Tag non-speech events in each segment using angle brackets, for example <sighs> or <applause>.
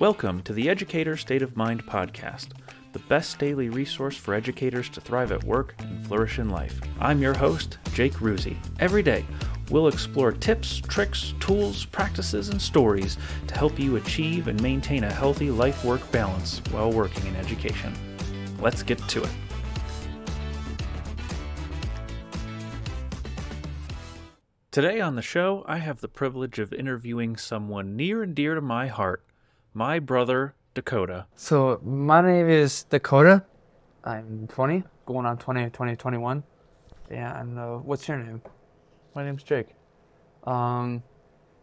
Welcome to the Educator State of Mind podcast, the best daily resource for educators to thrive at work and flourish in life. I'm your host, Jake Ruzi. Every day, we'll explore tips, tricks, tools, practices, and stories to help you achieve and maintain a healthy life work balance while working in education. Let's get to it. Today on the show, I have the privilege of interviewing someone near and dear to my heart, my brother, Dakota. So my name is Dakota. I'm 20, going on 20, 20, 21. Yeah, And uh, what's your name? My name's Jake. Um,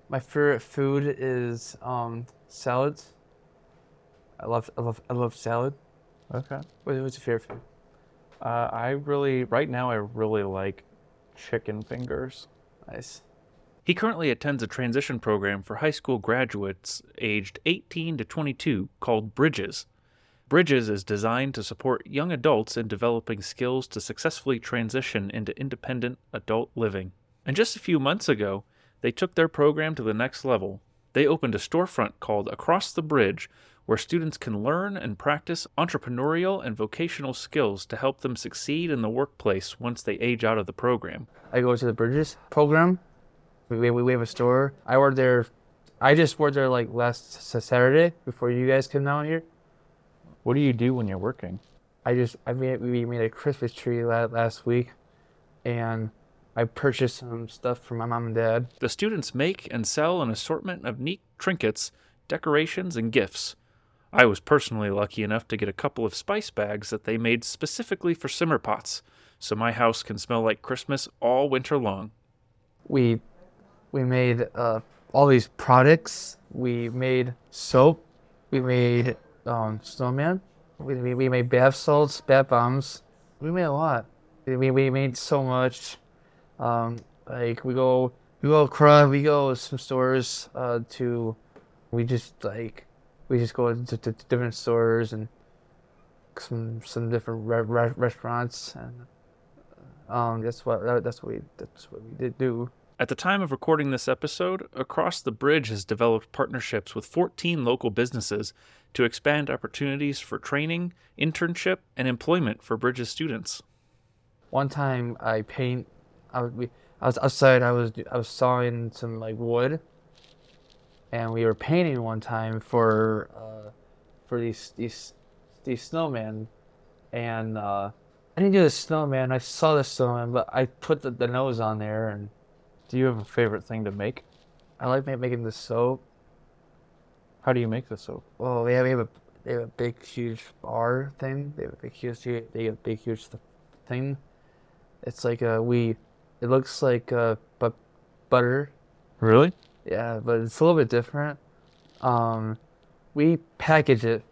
my favorite food is um, salads. I love, I love, I love salad. Okay. What, what's your favorite food? Uh, I really, right now, I really like chicken fingers. Nice. He currently attends a transition program for high school graduates aged 18 to 22 called Bridges. Bridges is designed to support young adults in developing skills to successfully transition into independent adult living. And just a few months ago, they took their program to the next level. They opened a storefront called Across the Bridge, where students can learn and practice entrepreneurial and vocational skills to help them succeed in the workplace once they age out of the program. I go to the Bridges program. We, we, we have a store. I worked there. I just worked there like last Saturday before you guys came down here. What do you do when you're working? I just I made we made a Christmas tree last, last week, and I purchased some stuff for my mom and dad. The students make and sell an assortment of neat trinkets, decorations, and gifts. I was personally lucky enough to get a couple of spice bags that they made specifically for simmer pots, so my house can smell like Christmas all winter long. We we made uh, all these products. We made soap. We made um, snowman. We, we, we made bath salts, bath bombs. We made a lot. We, we made so much. Um, like we go we go across we go to some stores uh, to we just like we just go to, to, to different stores and some some different re- re- restaurants and um, that's what that's what we that's what we did do. At the time of recording this episode, Across the Bridge has developed partnerships with 14 local businesses to expand opportunities for training, internship, and employment for Bridges students. One time I paint, I we, I was outside. I was I was sawing some like wood, and we were painting one time for uh, for these these these snowmen, and uh, I didn't do the snowman. I saw the snowman, but I put the, the nose on there, and Do you have a favorite thing to make? I like ma- making the soap. How do you make the soap? Well, have, we have a they have a big huge bar thing. They have a big huge they have a big huge th- thing. It's like a we. It looks like uh but butter. Really? Yeah, but it's a little bit different. Um, we package it.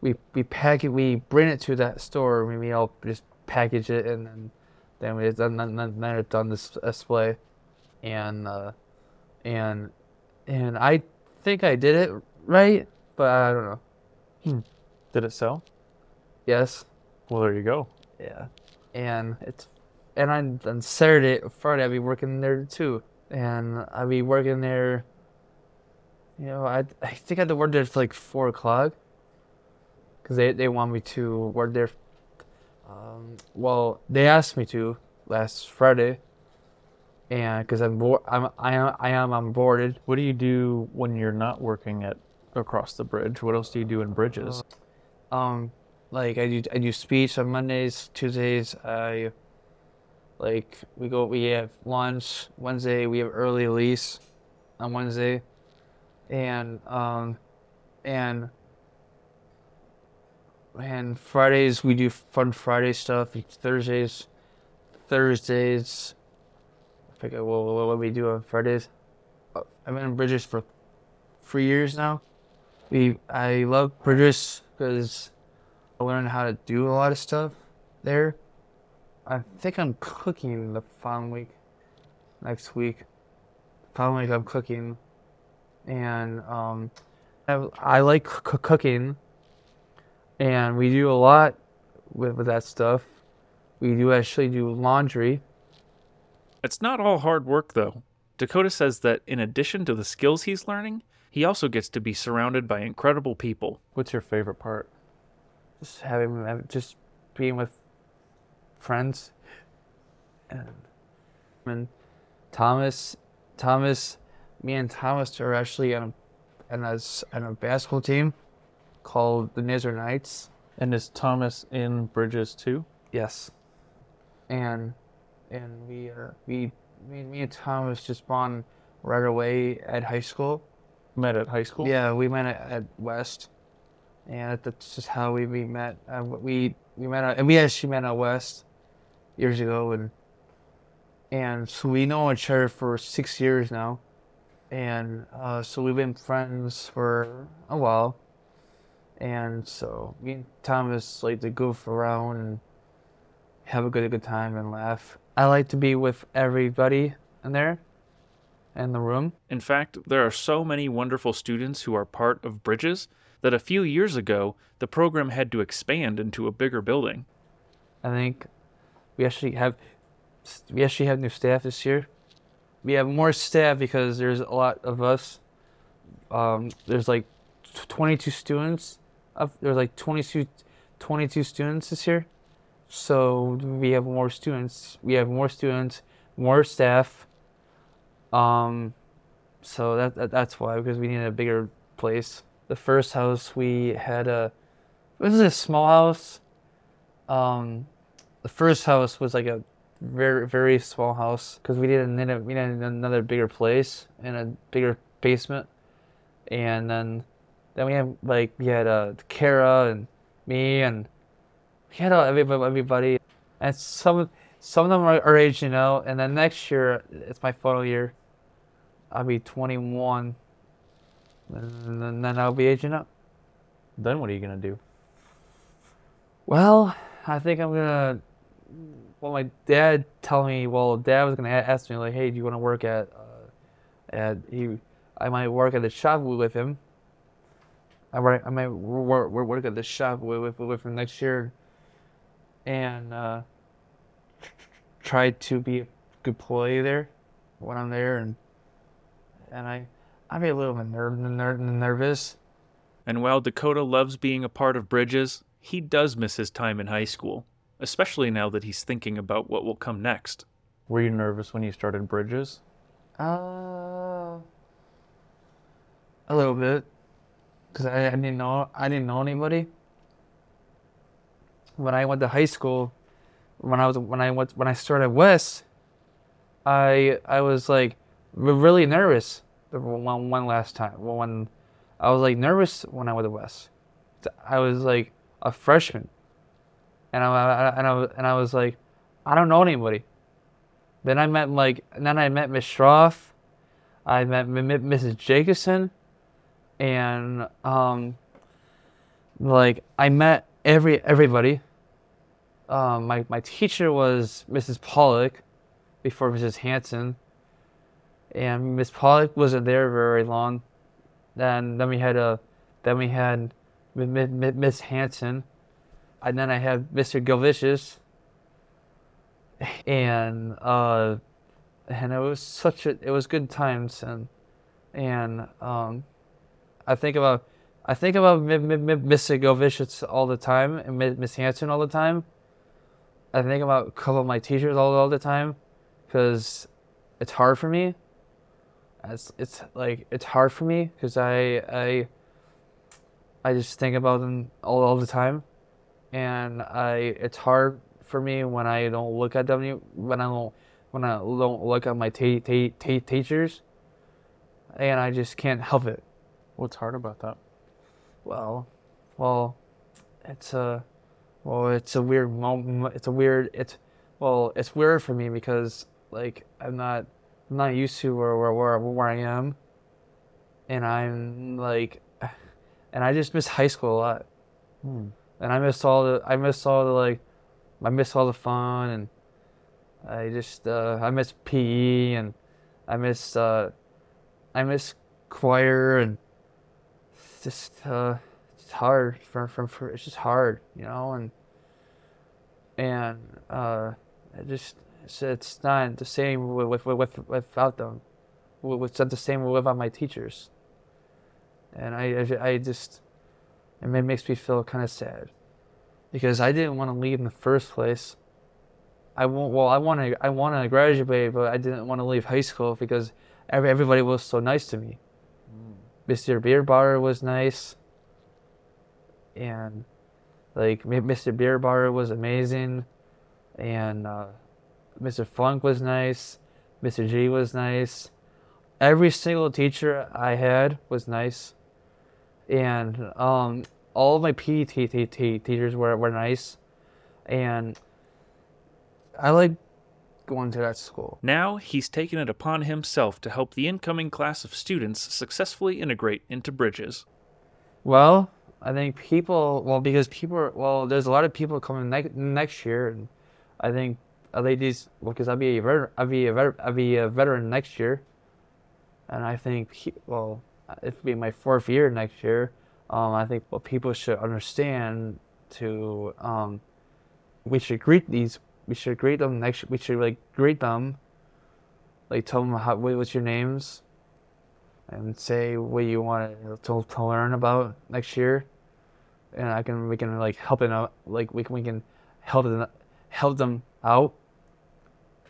We we pack it. We bring it to that store. We we all just package it and then then we then then, then it's done this display, and uh, and and I think I did it right, but I don't know. Did it sell? Yes. Well, there you go. Yeah. And it's and on on Saturday, Friday, I'll be working there too, and I'll be working there. You know, I I think I had to work there for like four o'clock. Cause they they want me to work there. Um, well, they asked me to last Friday. And because I'm board, I'm I am I am on boarded. What do you do when you're not working at Across the Bridge? What else do you do in Bridges? Um, like I do I do speech on Mondays, Tuesdays. I like we go we have lunch Wednesday. We have early release on Wednesday, and um, and and Fridays we do fun Friday stuff. Thursdays, Thursdays. I forget what, what, what we do on Fridays. Uh, I've been in Bridges for three years now. We I love Bridges because I learned how to do a lot of stuff there. I think I'm cooking the following week, next week. Following week I'm cooking, and um, I, I like c- cooking, and we do a lot with, with that stuff. We do actually do laundry. It's not all hard work, though. Dakota says that in addition to the skills he's learning, he also gets to be surrounded by incredible people. What's your favorite part? Just having, having- just being with friends, and and Thomas, Thomas, me and Thomas are actually on a, on a, s- on a basketball team called the Nizar Knights. And is Thomas in Bridges too? Yes. And and we uh, we me, me and Thomas just bond right away at high school. Met at high school? Yeah, we met at, at West, and that's just how we, we met. Uh, we we met at, and we actually met at West years ago, and and so we know each other for six years now, and uh, so we've been friends for a while, and so me and Thomas like to goof around and have a good good time and laugh. I like to be with everybody in there, in the room. In fact, there are so many wonderful students who are part of Bridges that a few years ago, the program had to expand into a bigger building. I think we actually have we actually have new staff this year. We have more staff because there's a lot of us. Um, there's like 22 students. Of, there's like 22, 22 students this year. So we have more students. We have more students, more staff. Um, so that, that that's why because we needed a bigger place. The first house we had a it was a small house. Um, the first house was like a very very small house because we didn't need a, we needed another bigger place and a bigger basement, and then then we had like we had uh Kara and me and we had uh, everybody, everybody and some some of them are our age you know and then next year it's my final year I'll be 21 and then, I'll be aging up. Then what are you going to do? Well, I think I'm gonna. Well, my dad told me. Well, dad was gonna ask me like, "Hey, do you want to work at?" Uh, at he, I might work at the shop with him. I work. I might work work, work at the shop with, with with him next year. And uh, try to be a good employee there when I'm there, and and I, I'd be a little bit ner- ner- nervous. And while Dakota loves being a part of Bridges, he does miss his time in high school, especially now that he's thinking about what will come next. Were you nervous when you started Bridges? Uh, a little bit, cause I, I didn't know I didn't know anybody. When I went to high school, when I was when I went when I started West, I I was like really nervous the one one last time. When I was like nervous when I went to West, I was like a freshman, and I, I and I and I was like, I don't know anybody. Then I met like, then I met Miss Schroff. I met Mrs. Jacobson, and um, like I met every everybody. Um, my my teacher was Mrs. Pollock, before Mrs. Hanson, and Miss Pollock wasn't there very long. Then then we had a, then we had Miss Hanson, and then I had Mr. Gilvicious and uh and it was such a it was good times and and um I think about I think about M- M- M- Miss Govicius all the time and Mi- Miss Hanson all the time. I think about a couple of my teachers all all the time because it's hard for me. It's it's like it's hard for me because I I I just think about them all all the time, and I it's hard for me when I don't look at them when I don't when I don't look at my ta- ta- ta- teachers, and I just can't help it. What's hard about that? Well, well, it's a well, it's a weird moment. It's a weird. It's well, it's weird for me because like I'm not I'm not used to where where where, where I am, and I'm like, <sighs> and I just miss high school a lot Hmm. and I miss all the I missed all the like I missed all the fun and I just uh, I miss PE and I miss uh, I miss choir and it's just uh, it's hard for, for, for it's just hard you know and and uh, it just it's, it's not the same with with, with without them It's not the same without my teachers. And I, I, I just, it makes me feel kind of sad, because I didn't want to leave in the first place. I want, well, I want to, I want to graduate, but I didn't want to leave high school because every, everybody was so nice to me. Mr. Beer Bar was nice, and like Mr. Beer Bar was amazing, and uh, Mr. Funk was nice, Mr. G was nice. Every single teacher I had was nice, and um, all my PE te- te- te- teachers were were nice, and I like going to that school. Now he's taken it upon himself to help the incoming class of students successfully integrate into Bridges. Well, I think people. Well, because people. Are, well, there's a lot of people coming ne- next year, and I think these. Well, because I'll be a veteran. I'll be a veteran. I'll be a veteran next year, and I think. He, well, it'll be my fourth year next year. Um, I think what people should understand to um, we should greet these. We should greet them next. We should like greet them. Like tell them how what's your names and say what you want to, to learn about next year, and I can we can like help it out like we can we can help them help them out.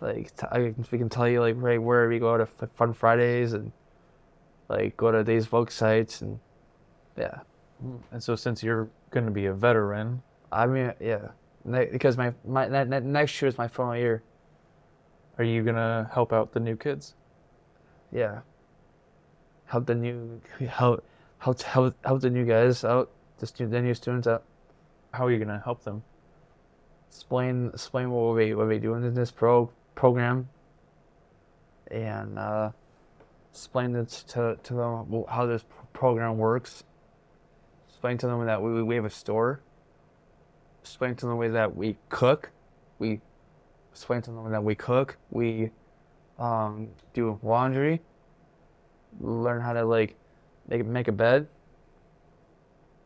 Like t- I can, we can tell you like right where we go to F- Fun Fridays and like go to these folk sites and yeah. Mm, and so, since you're going to be a veteran, I mean yeah, because my my ne- ne- next year is my final year. are you going to help out the new kids? Yeah. Help the new <laughs> help help help help the new guys out, the the new students out. How are you going to help them? explain explain what we what we doing in this pro program and uh, explain it to to them how this program works. Explain to them that we we have a store. Them the way that we cook. We explain to them that we cook. We um, do laundry. Learn how to like make make a bed.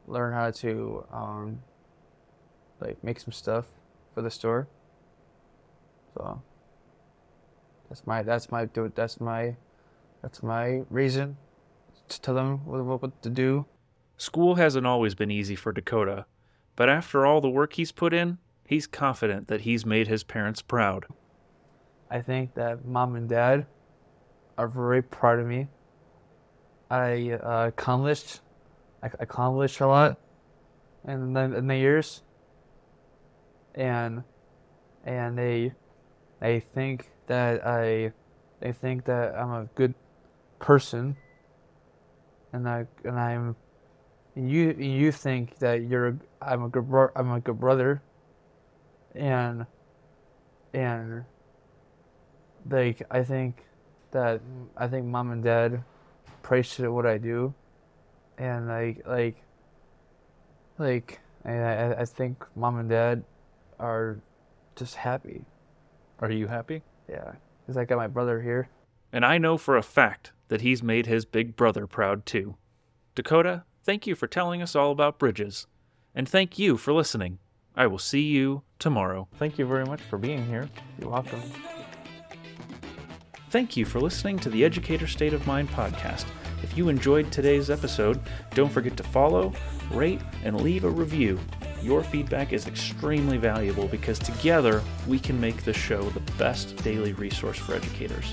Learn how to um, like make some stuff for the store. So that's my that's my that's my that's my reason to tell them what, what to do. School hasn't always been easy for Dakota, but after all the work he's put in, he's confident that he's made his parents proud. I think that mom and dad are very proud of me. I uh, accomplished I accomplished a lot in the, in the years, and and they they think that I they think that I'm a good person, and I and I'm and you you think that you're a, I'm a good bro, I'm a good brother, and and like I think that I think mom and dad appreciate what I do, and like like like I I, I think mom and dad are just happy. Are you happy? Yeah, because I got my brother here. And I know for a fact that he's made his big brother proud too. Dakota, thank you for telling us all about bridges. And thank you for listening. I will see you tomorrow. Thank you very much for being here. You're welcome. Thank you for listening to the Educator State of Mind podcast. If you enjoyed today's episode, don't forget to follow, rate, and leave a review. Your feedback is extremely valuable because together we can make this show the best daily resource for educators.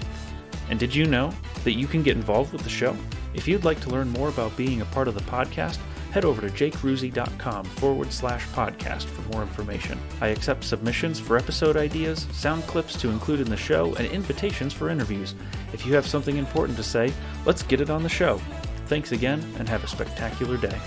And did you know that you can get involved with the show? If you'd like to learn more about being a part of the podcast, head over to jakeruzi.com forward slash podcast for more information. I accept submissions for episode ideas, sound clips to include in the show, and invitations for interviews. If you have something important to say, let's get it on the show. Thanks again, and have a spectacular day.